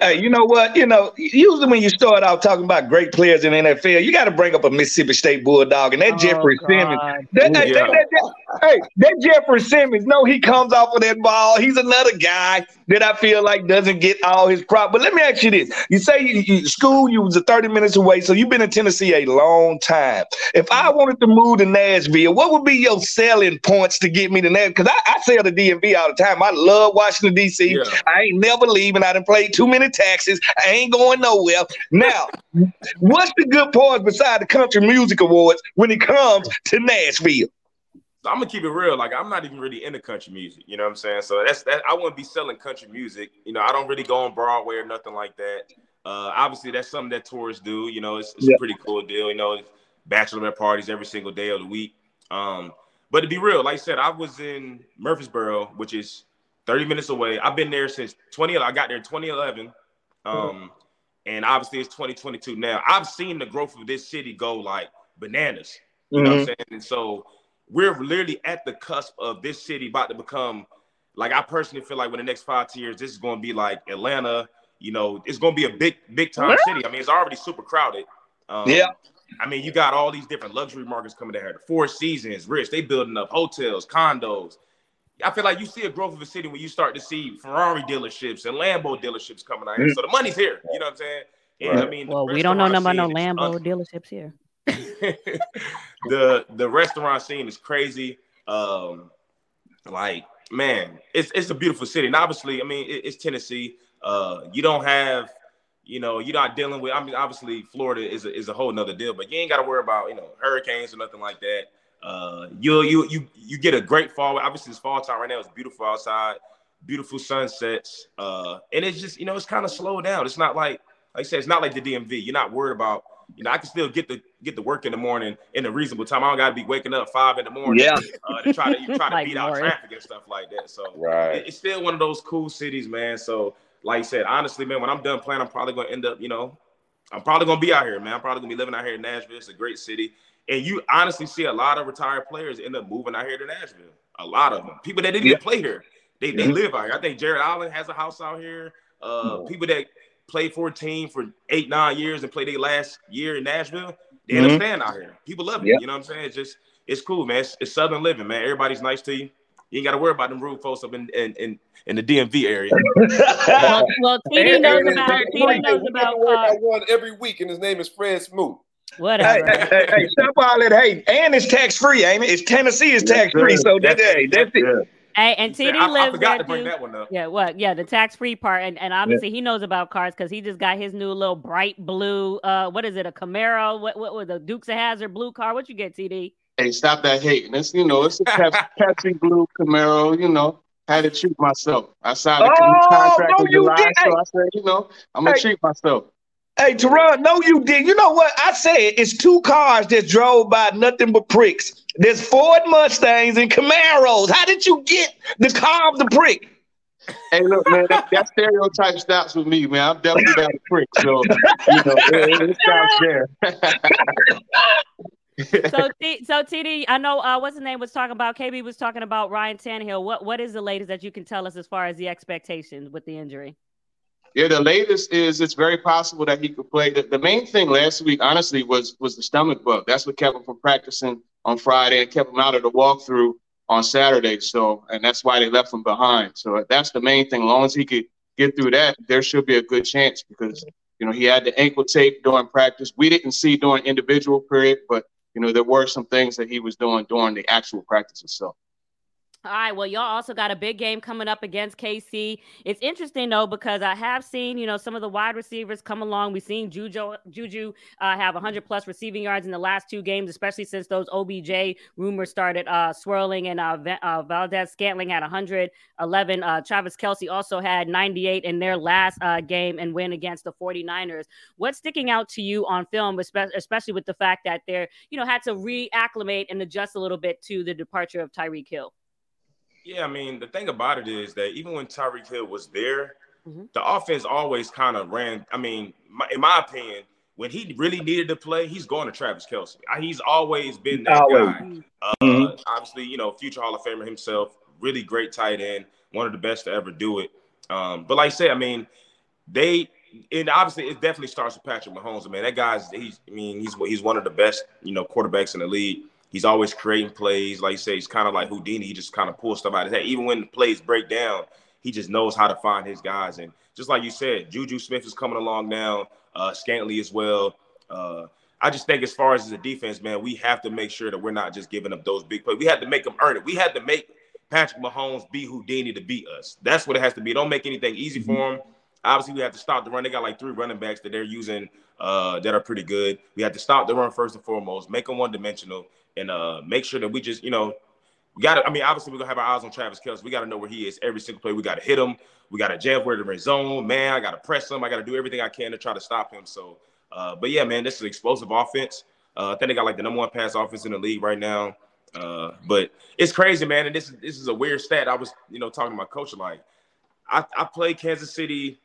Hey, you know what? You know, usually when you start out talking about great players in the NFL, you got to bring up a Mississippi State Bulldog and that Oh, Jeffery God. Simmons. That, hey, Yeah. that, that, hey, that Jeffery Simmons, no, he comes off of that ball. He's another guy that I feel like doesn't get all his prop. But let me ask you this: You say you, you school, you was 30 minutes away, so you've been in Tennessee a long time. If I mm-hmm. wanted to move to Nashville, what would be your selling points to get me to Nashville? Because I, I sell to DMV all the time. I love Washington D.C. Yeah. I ain't never leaving. I done played too many taxes. I ain't going nowhere. Now, what's the good part beside the Country Music Awards when it comes to Nashville? So I'm gonna keep it real. Like I'm not even really into country music. You know what I'm saying? So that's that. I wouldn't be selling country music. You know, I don't really go on Broadway or nothing like that. Uh, obviously, that's something that tourists do. You know, it's, it's Yeah. a pretty cool deal. You know, bachelorette parties every single day of the week. Um, but to be real, like I said, I was in Murfreesboro, which is 30 minutes away. I've been there since 20. I got there in 2011. Um, and obviously it's 2022 now. I've seen the growth of this city go like bananas. You know what I'm saying? And so we're literally at the cusp of this city about to become like I personally feel like when the next five years, this is going to be like Atlanta. You know, it's going to be a big, big time city. I mean, it's already super crowded. Um, Yeah. I mean, you got all these different luxury markets coming down here. The Four Seasons, Rich, they building up hotels, condos. I feel like you see a growth of a city when you start to see Ferrari dealerships and Lambo dealerships coming out here. So the money's here. You know what I'm saying? And I mean, Well, we don't know nothing about no scene is Lambo dealerships here. the the restaurant scene is crazy. Um, like man, it's it's a beautiful city, and obviously, I mean, it, it's Tennessee. Uh, you don't have, you know, you're not dealing with. I mean, obviously, Florida is a, is a whole nother deal, but you ain't got to worry about you know hurricanes or nothing like that. Uh, you you you you get a great fall. Obviously, it's fall time right now. It's beautiful outside, beautiful sunsets, uh, and it's just you know it's kind of slowed down. It's not like like I said, it's not like the DMV. You're not worried about you know I can still get the get the work in the morning in a reasonable time. I don't got to be waking up five in the morning. Yeah. uh, to try to you try to Like beat out Maury. traffic and stuff like that. So Right. it- it's still one of those cool cities, man. So like I said, honestly, man, when I'm done playing, I'm probably gonna end up, you know, I'm probably gonna be out here, man. I'm probably gonna be living out here in Nashville. It's a great city, and you honestly see a lot of retired players end up moving out here to Nashville. A lot of them, people that didn't even play here, they they live out here. I think Jared Allen has a house out here. Uh, people that played for a team for eight nine years and played their last year in Nashville, they end Mhm. up staying out here. People love it. Yeah. You know what I'm saying? It's just it's cool, man. It's, it's southern living, man. Everybody's nice to you. You ain't got to worry about them rude folks up in in, in, in the DMV area. Well, well TD And- knows about and- TD knows about got uh, one every week, and his name is Fred Smoot. Hey, whatever. hey, hey, hey, stop all that. Hey, and it's tax free, ain't it? It's Tennessee is tax free, so that, hey, that's it. Hey, and TD I, I lives forgot there to bring too. that one up. Yeah, what? Yeah, the tax free part, and, and obviously he knows about cars because he just got his new little bright blue. Uh, what is it? A Camaro? What? What was the Dukes of Hazzard blue car? What you get, TD? Hey, stop that hating. It's you know, it's a Pepsi, Pepsi Blue Camaro. You know, had to treat myself. I signed a Oh, contract no, in you July, did. so I said, you know, I'm gonna Hey. treat myself. Hey, Turron, no, you did. You know what? I said it's two cars that drove by nothing but pricks. There's Ford Mustangs and Camaros. How did you get the car of the prick? Hey, look, man, that, that stereotype stops with me, man. I'm definitely down a prick, so you know, it, it stops there. So, T- so TD, I know uh, what's his name was talking about. KB was talking about Ryan Tannehill. What what is the latest that you can tell us as far as the expectations with the injury? Yeah, the latest is it's very possible that he could play. The, the main thing last week, honestly, was was the stomach bug. That's what kept him from practicing on Friday and kept him out of the walkthrough on Saturday. So, and that's why they left him behind. So that's the main thing. As long as he could get through that, there should be a good chance because you know he had the ankle tape during practice. We didn't see during individual period, but you know there were some things that he was doing during the actual practice itself. All right. Well, y'all also got a big game coming up against KC. It's interesting though because I have seen, you know, some of the wide receivers come along. We've seen Juju Juju uh, have 100 plus receiving yards in the last two games, especially since those OBJ rumors started uh, swirling. And uh, uh, Valdes-Scantling had 111. Uh, Travis Kelce also had 98 in their last uh, game and win against the 49ers. What's sticking out to you on film, especially with the fact that they're, you know, had to reacclimate and adjust a little bit to the departure of Tyreek Hill? Yeah, I mean, the thing about it is that even when Tyreek Hill was there, Mhm. the offense always kind of ran. I mean, my, in my opinion, when he really needed to play, he's going to Travis Kelce. He's always been that Always. guy. Uh, Mhm. Obviously, you know, future Hall of Famer himself, really great tight end, one of the best to ever do it. Um, but like I said, I mean, they and obviously it definitely starts with Patrick Mahomes. Man, that guy's he's I mean he's he's one of the best you know quarterbacks in the league. He's always creating plays. Like you say, he's kind of like Houdini. He just kind of pulls stuff out of his head. Even when the plays break down, he just knows how to find his guys. And just like you said, Juju Smith is coming along now, uh, Scantling as well. Uh, I just think as far as the defense, man, we have to make sure that we're not just giving up those big plays. We had to make them earn it. We had to make Patrick Mahomes be Houdini to beat us. That's what it has to be. Don't make anything easy for him. Obviously, we have to stop the run. They got like three running backs that they're using uh, that are pretty good. We have to stop the run first and foremost, make them one dimensional, and uh, make sure that we just, you know, we got to. I mean, obviously, we're gonna have our eyes on Travis Kelce. We got to know where he is every single play. We got to hit him. We got to jam where the zone. Man, I got to press him. I got to do everything I can to try to stop him. So, uh, but yeah, man, this is explosive offense. Uh, I think they got like the number one pass offense in the league right now. Uh, but it's crazy, man. And this is this is a weird stat. I was, you know, talking to my coach like, I, I played Kansas City.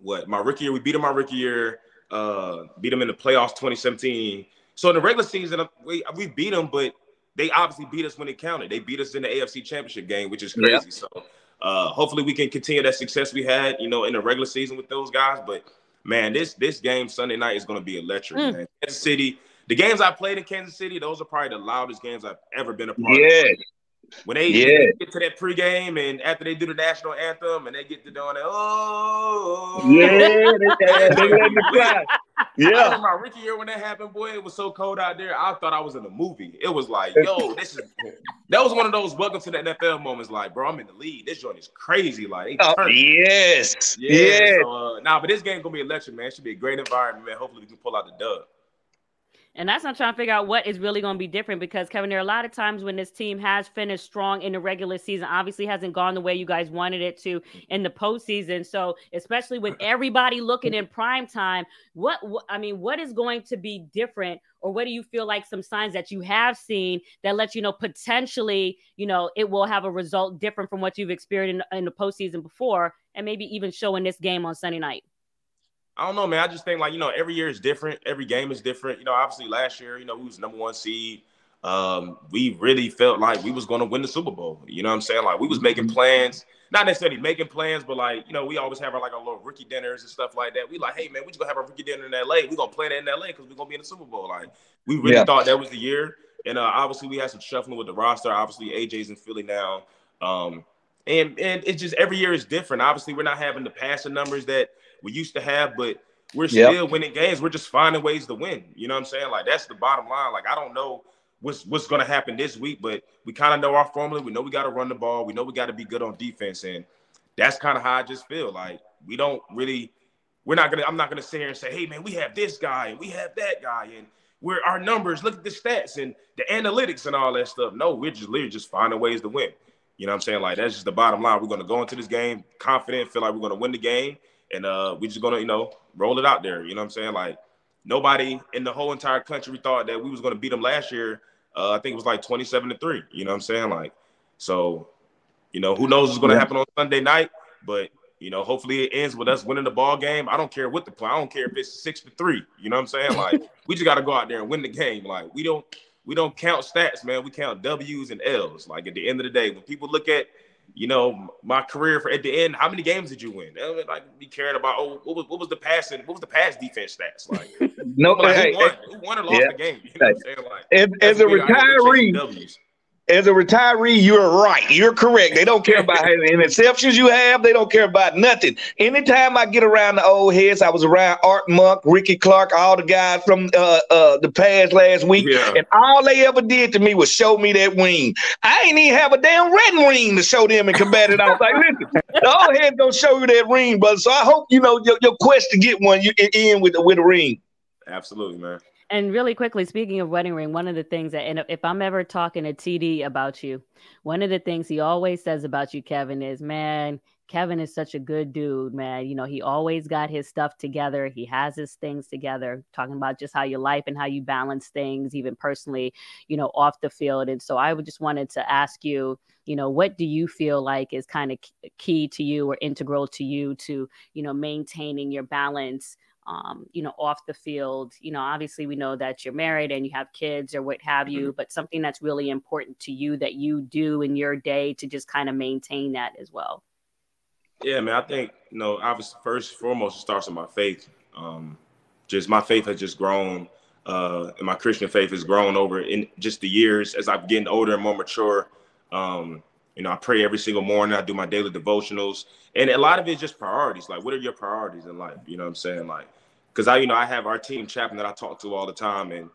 What my rookie year? We beat them my rookie year. Uh, beat them in the playoffs 2017. So in the regular season, we we beat them, but they obviously beat us when it counted. They beat us in the AFC Championship game, which is crazy. Yeah. So uh, hopefully we can continue that success we had, you know, in the regular season with those guys. But man, this this game Sunday night is going to be electric. Mm. Man. Kansas City the games I played in Kansas City, those are probably the loudest games I've ever been a part yeah. of. When they, yeah. get to that pregame and after they do the national anthem and they get to doing it, oh yeah, they, they let me cry. Yeah, I remember Ricky year when that happened, boy. It was so cold out there. I thought I was in a movie. It was like, yo, this is that was one of those welcome to the NFL moments. Like, bro, I'm in the lead. This joint is crazy. Like, oh, yes, yeah. Yes. So, uh, nah, but this game gonna be electric, man. It should be a great environment, man. Hopefully, we can pull out the dub. And that's not trying to figure out what is really going to be different because Kevin, there are a lot of times when this team has finished strong in the regular season, obviously hasn't gone the way you guys wanted it to in the postseason. So, especially with everybody looking in prime time, what, what I mean, what is going to be different, or what do you feel like some signs that you have seen that let you know potentially, you know, it will have a result different from what you've experienced in, in the postseason before, and maybe even showing this game on Sunday night? I don't know, man. I just think like you know, every year is different. Every game is different. You know, obviously last year, you know, we was number one seed. Um, we really felt like we was going to win the Super Bowl. You know what I'm saying? Like we was making mm-hmm. plans, not necessarily making plans, but like you know, we always have our like our little rookie dinners and stuff like that. We like, hey man, we just gonna have our rookie dinner in LA. We gonna plan it in LA because we're gonna be in the Super Bowl. Like we really yeah. thought that was the year. And uh, obviously we had some shuffling with the roster. Obviously AJ's in Philly now. Um, and and it's just every year is different. Obviously, we're not having the passing numbers that we used to have, but we're still yep. winning games. We're just finding ways to win. You know what I'm saying? Like that's the bottom line. Like I don't know what's what's going to happen this week, but we kind of know our formula. We know we got to run the ball. We know we got to be good on defense, and that's kind of how I just feel. Like we don't really, we're not gonna. I'm not gonna sit here and say, hey man, we have this guy and we have that guy, and we're our numbers. Look at the stats and the analytics and all that stuff. No, we're just literally just finding ways to win. You know what I'm saying? Like that's just the bottom line. We're gonna go into this game confident, feel like we're gonna win the game and uh, we just gonna you know roll it out there. You know what I'm saying? Like nobody in the whole entire country thought that we was gonna beat them last year. Uh, I think it was like 27 to three. You know what I'm saying? Like so, you know who knows what's gonna yeah. happen on Sunday night, but. You know, hopefully it ends with us winning the ball game. I don't care what the play. I don't care if it's six to three. You know what I'm saying? Like we just got to go out there and win the game. Like we don't we don't count stats, man. We count W's and L's. Like at the end of the day, when people look at you know, my career for at the end, how many games did you win? Like be caring about oh, what was what was the passing, what was the pass defense stats like? no, like, hey, who, won, who won or lost yeah. the game? You know what I'm saying? Like, as, as a retiree, as a retiree, you're right. You're correct. They don't care about any interceptions you have. They don't care about nothing. Anytime I get around the old heads, I was around Art Monk, Ricky Clark, all the guys from uh, uh, the past last week, yeah. and all they ever did to me was show me that ring. I ain't even have a damn red ring to show them and combat it. I was like, listen, the old heads don't show you that ring, brother. So I hope you know your, your quest to get one, you end with with a ring. Absolutely, man. And really quickly, speaking of wedding ring, one of the things that, and if I'm ever talking to TD about you, one of the things he always says about you, Kevin, is, man, Kevin is such a good dude, man. You know, he always got his stuff together. He has his things together, talking about just how your life and how you balance things, even personally, you know, off the field. And so I would just wanted to ask you, you know, what do you feel like is kind of key to you or integral to you to, you know, maintaining your balance um, you know, off the field. You know, obviously we know that you're married and you have kids or what have you, mm-hmm. but something that's really important to you that you do in your day to just kind of maintain that as well. Yeah, man. I think you know, obviously, first and foremost, it starts with my faith. Um, just my faith has just grown, uh, and my Christian faith has grown over in just the years as I'm getting older and more mature. Um, you know, I pray every single morning. I do my daily devotionals, and a lot of it is just priorities. Like, what are your priorities in life? You know what I'm saying? Like, because I, you know, I have our team chaplain that I talk to all the time, and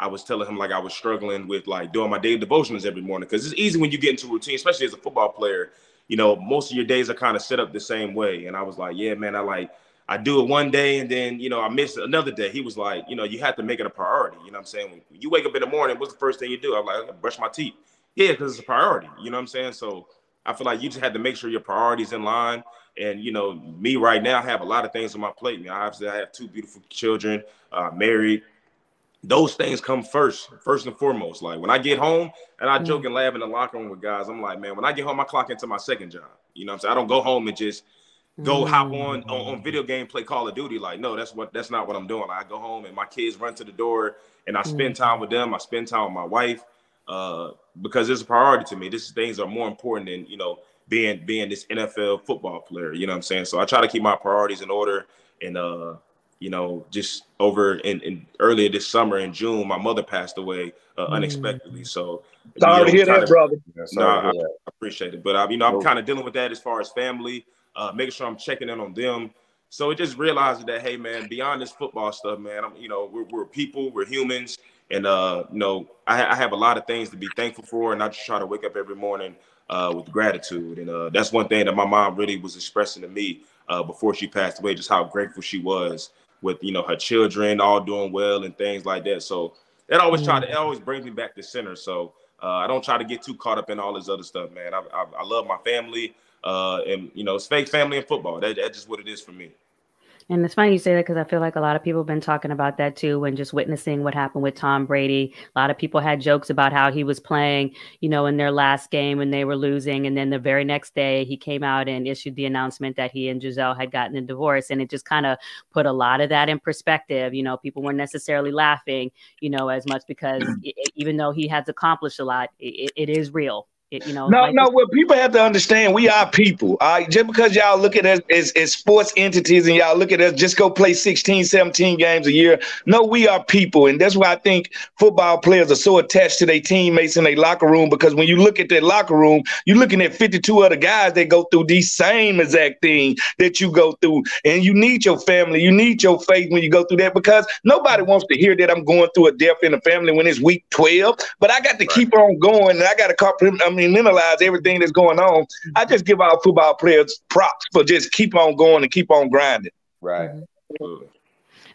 I was telling him like I was struggling with like doing my daily devotionals every morning because it's easy when you get into routine, especially as a football player. You know, most of your days are kind of set up the same way. And I was like, yeah, man, I like I do it one day and then you know I miss another day. He was like, you know, you have to make it a priority. You know what I'm saying? When you wake up in the morning, what's the first thing you do? I'm like, brush my teeth. Yeah, because it's a priority. You know what I'm saying? So I feel like you just had to make sure your priorities in line. And you know, me right now I have a lot of things on my plate. I obviously I have two beautiful children, uh, married, those things come first, first and foremost. Like when I get home and I mm-hmm. joke and laugh in the locker room with guys, I'm like, man, when I get home, I clock into my second job. You know what I'm saying? I don't go home and just go hop on, on, on video game, play Call of Duty. Like, no, that's what that's not what I'm doing. Like, I go home and my kids run to the door and I spend mm-hmm. time with them. I spend time with my wife uh, because it's a priority to me. These things are more important than you know being being this NFL football player. You know what I'm saying? So I try to keep my priorities in order and uh you know, just over in, in earlier this summer in June, my mother passed away uh, mm. unexpectedly. So sorry you know, to hear that, brother. no, I, I, appreciate it, but I, you know, I'm kind of dealing with that as far as family, uh, making sure I'm checking in on them. So it just realizing that, hey, man, beyond this football stuff, man, I'm, you know, we're, we're people, we're humans, and uh, you know, I, I have a lot of things to be thankful for, and I just try to wake up every morning uh, with gratitude, and uh, that's one thing that my mom really was expressing to me uh, before she passed away, just how grateful she was with you know her children all doing well and things like that. So it always try to always brings me back to center. So uh, I don't try to get too caught up in all this other stuff, man. I, I, I love my family, uh, and you know it's fake family and football. That, that's just what it is for me. And it's funny you say that because I feel like a lot of people have been talking about that too when just witnessing what happened with Tom Brady. A lot of people had jokes about how he was playing, you know, in their last game when they were losing. And then the very next day, he came out and issued the announcement that he and Gisele had gotten a divorce. And it just kind of put a lot of that in perspective. You know, people weren't necessarily laughing, you know, as much because even though he has accomplished a lot, it, it is real it, you know, no, no. What people have to understand, we are people. All right, just because y'all look at us as, as sports entities and y'all look at us just go play 16, 17 games a year. No, we are people, and that's why I think football players are so attached to their teammates in their locker room. Because when you look at their locker room, you're looking at 52 other guys that go through these same exact thing that you go through, and you need your family, you need your faith when you go through that. Because nobody wants to hear that I'm going through a death in the family when it's week 12. But I got to right. keep on going, and I got to. I mean compartmentalize everything that's going on. I just give our football players props for just keep on going and keep on grinding. Right.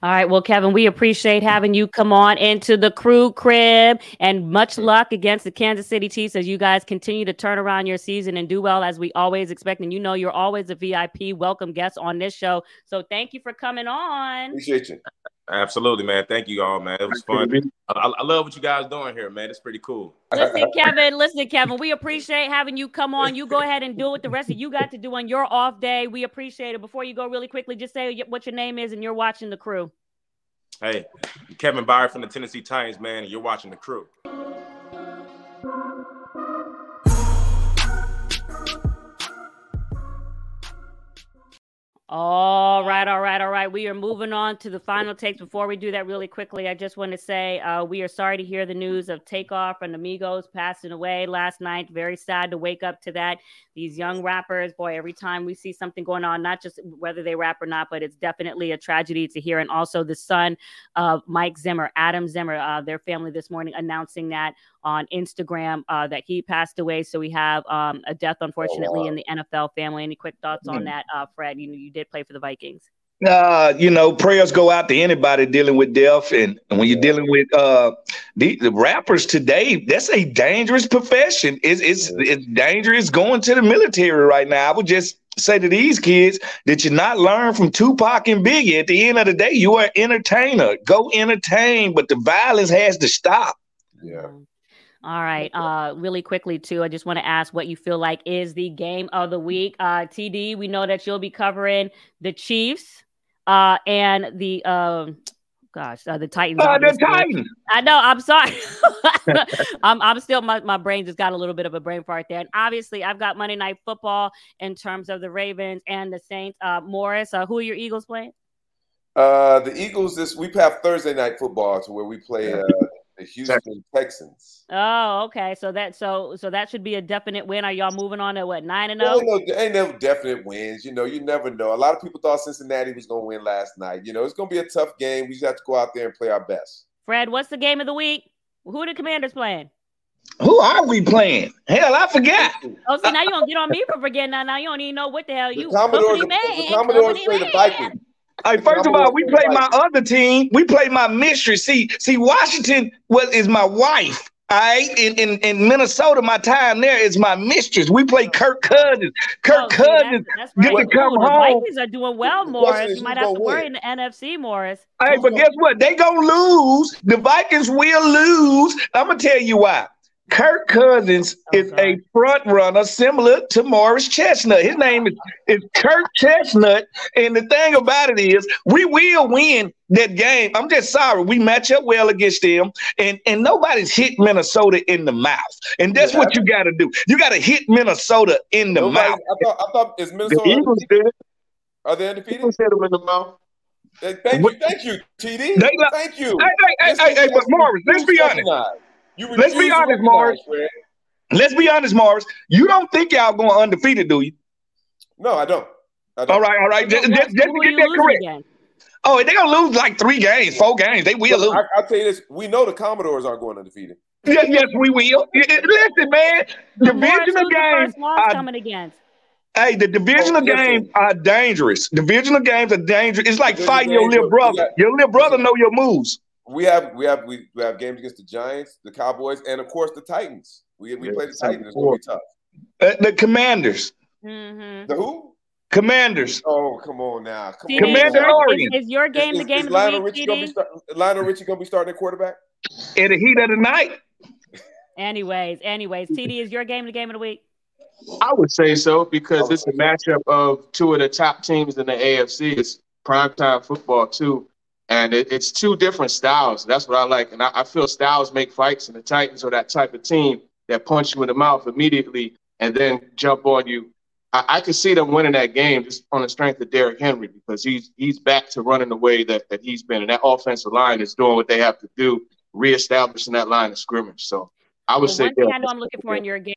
All right. Well, Kevin, we appreciate having you come on into the crew crib and much luck against the Kansas City Chiefs as you guys continue to turn around your season and do well as we always expect. And you know, you're always a VIP welcome guest on this show. So thank you for coming on. Appreciate you. Absolutely, man. Thank you all, man. It was fun. I, I, love what you guys doing here, man. It's pretty cool. Listen, Kevin. Listen, Kevin. We appreciate having you come on. You go ahead and do what the rest of you got to do on your off day. We appreciate it. Before you go, really quickly, just say what your name is and you're watching the crew. Hey, Kevin Byard from the Tennessee Titans, man. And you're watching the crew. All right, all right, all right. We are moving on to the final takes. Before we do that, really quickly, I just want to say uh, we are sorry to hear the news of Takeoff and Amigos passing away last night. Very sad to wake up to that. These young rappers, boy, every time we see something going on, not just whether they rap or not, but it's definitely a tragedy to hear. And also the son of Mike Zimmer, Adam Zimmer, uh, their family this morning announcing that on Instagram uh, that he passed away. So we have um, a death, unfortunately, oh, wow. in the NFL family. Any quick thoughts mm-hmm. on that, uh, Fred? You you did play for the Vikings. Uh, you know, prayers go out to anybody dealing with death, and, and when you're dealing with uh the, the, rappers today, that's a dangerous profession. It's, it's it's dangerous going to the military right now. I would just say to these kids that you not learn from Tupac and Biggie. At the end of the day, you are an entertainer. Go entertain, but the violence has to stop. Yeah. All right. Uh, really quickly too, I just want to ask what you feel like is the game of the week. Uh, TD, we know that you'll be covering the Chiefs uh, and the uh, gosh, uh, the Titans. Uh, the. Titans. I know. I'm sorry. I'm, I'm still my, my brain just got a little bit of a brain fart there. And obviously, I've got Monday Night Football in terms of the Ravens and the Saints. Uh, Morris, uh, who are your Eagles playing? Uh, the Eagles this we have Thursday night football to where we play uh, the Houston Texans. Oh, okay. So that so so that should be a definite win. Are y'all moving on to what nine and oh? Well, zero? ain't, no, ain't no definite wins. You know, you never know. A lot of people thought Cincinnati was going to win last night. You know, it's going to be a tough game. We just have to go out there and play our best. Fred, what's the game of the week? Who are the Commanders playing? Who are we playing? Hell, I forgot. Oh, see, now you don't get on me for forgetting that. Now you don't even know what the hell The you Commodores, company the, the Commodores company play the. Vikings. Hey, first of all, we play my other team. We play my mistress. See, see, Washington was is my wife. All right, in, in in Minnesota, my time there is my mistress. We play oh. Kirk Cousins. Kirk Oh, see, Cousins. that's, that's get right. to come Ooh, the home. Vikings are doing well, Morris. You might have to gonna worry win? in the NFC, Morris. Hey, but guess what? They gonna lose. The Vikings will lose. I'm gonna tell you why. Kirk Cousins is a front runner similar to Morris Chestnut. His name is, is Kirk Chestnut. And the thing about it is, we will win that game. I'm just sorry. We match up well against them, and, and nobody's hit Minnesota in the mouth. And that's Yeah, what you got to do. You got to hit Minnesota in the Nobody, mouth. I thought, I thought is The Minnesota Eagles did it. Are they undefeated? Eagles hit them in the mouth. Hey, Thank you, thank you, TD. They Thank you. Hey, hey, hey, hey, hey, but Morris, let's be honest. You Let's be honest, recognize, Morris. Let's be honest, Morris. You don't think y'all going undefeated, do you? No, I don't. I don't. All right, all right. Just, Who- just, just to get that correct. against? Oh, they're gonna lose like three games, four games. They will Look, lose. I, I'll tell you this: we know the Commodores aren't going undefeated. yes, yes, we will. Y- y- Listen, man, So divisional who's the games. first loss Are, coming against? hey, the divisional Oh, games are dangerous. Divisional games are dangerous. It's like Divisional fighting your little brother. yeah. Your little brother know your moves. We have we have we, we have games against the Giants, the Cowboys, and of course the Titans. We we Yeah, play the Titans Titans. It's gonna be tough. Uh, the Commanders, Mm-hmm. The who? Commanders. Oh, come on now. Come TD, on Commander now. Lorian. is, is your game Is, the game is of Lionel the week, Richie gonna be TD? start, Lionel Richie gonna be starting at quarterback? In the heat of the night. Anyways, anyways, TD is your game the game of the week. I would say so because it's a matchup of two of the top teams in the AFC. It's primetime football too, and it, it's two different styles. That's what I like, and I, I feel styles make fights, and the Titans are that type of team that punch you in the mouth immediately and then jump on you. I, I could see them winning that game just on the strength of Derrick Henry because he's he's back to running the way that, that he's been, and that offensive line is doing what they have to do, reestablishing that line of scrimmage. So I would Well, say one thing. I know I'm looking for in your game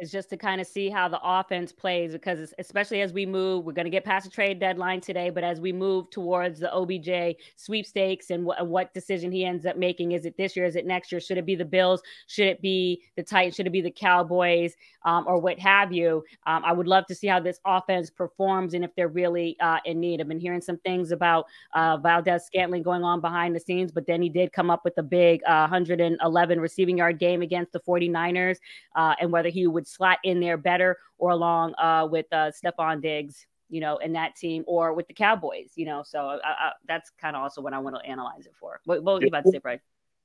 is just to kind of see how the offense plays because especially as we move, we're going to get past the trade deadline today, but as we move towards the OBJ sweepstakes and wh- what decision he ends up making, is it this year? Is it next year? Should it be the Bills? Should it be the Titans? Should it be the Cowboys um, or what have you? Um, I would love to see how this offense performs and if they're really uh, in need. I've been hearing some things about uh, Valdes-Scantling going on behind the scenes, but then he did come up with a big uh, 111 receiving yard game against the 49ers uh, and whether he would slot in there better or along uh, with uh, Stefon Diggs, you know, in that team or with the Cowboys, you know. So I, I, that's kind of also what I want to analyze it for. What, what were you about to say, Fred?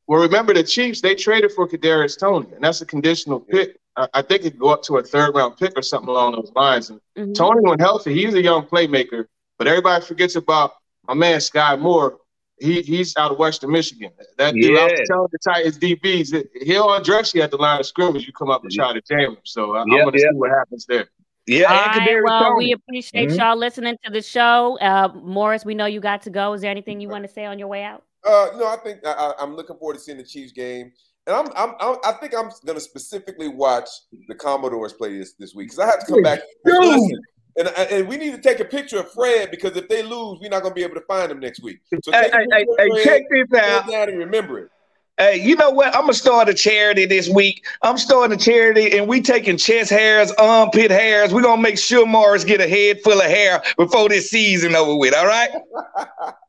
Well, remember the Chiefs, they traded for Kadarius Toney, and that's a conditional pick. I, I think it could go up to a third round pick or something along those lines. And Mhm. Toney, when healthy, he's a young playmaker, but everybody forgets about my man Sky Moore. He he's out of Western Michigan. That dude, I was telling the Titans DBs that he'll undress you at the line of scrimmage. You come up and try to jam him. So I, Yeah, I'm going to yeah. see what happens there. Yeah, All and right, Kadarius well, Toney. we appreciate Mhm. y'all listening to the show. Uh, Morris, we know you got to go. Is there anything you want to say on your way out? Uh, no, I think I, I, I'm looking forward to seeing the Chiefs game, and I'm, I'm, I'm I think I'm going to specifically watch the Commodores play this this week because I have to come back. Dude. Listen, and and we need to take a picture of Fred because if they lose, we're not going to be able to find him next week. So Hey, take hey, hey, check this out. and remember it. Hey, you know what? I'm gonna start a charity this week. I'm starting a charity, and we taking chest hairs, armpit hairs. We're gonna make sure Morris get a head full of hair before this season over with. All right?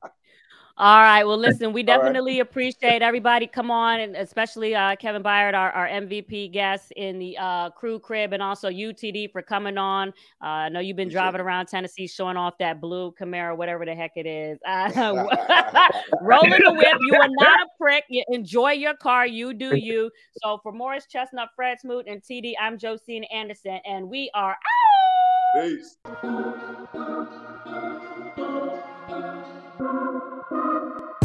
All right. Well, listen, we All right. definitely appreciate everybody come on, and especially uh, Kevin Byard, our, our MVP guest in the uh, crew crib, and also UTD for coming on. Uh, I know you've been Appreciate driving around Tennessee showing off that blue Camaro, whatever the heck it is. Uh, rolling the whip. You are not a prick. You enjoy your car. You do you. So for Morris Chestnut, Fred Smoot, and TD, I'm Josina Anderson, and we are out. Peace. Thank you.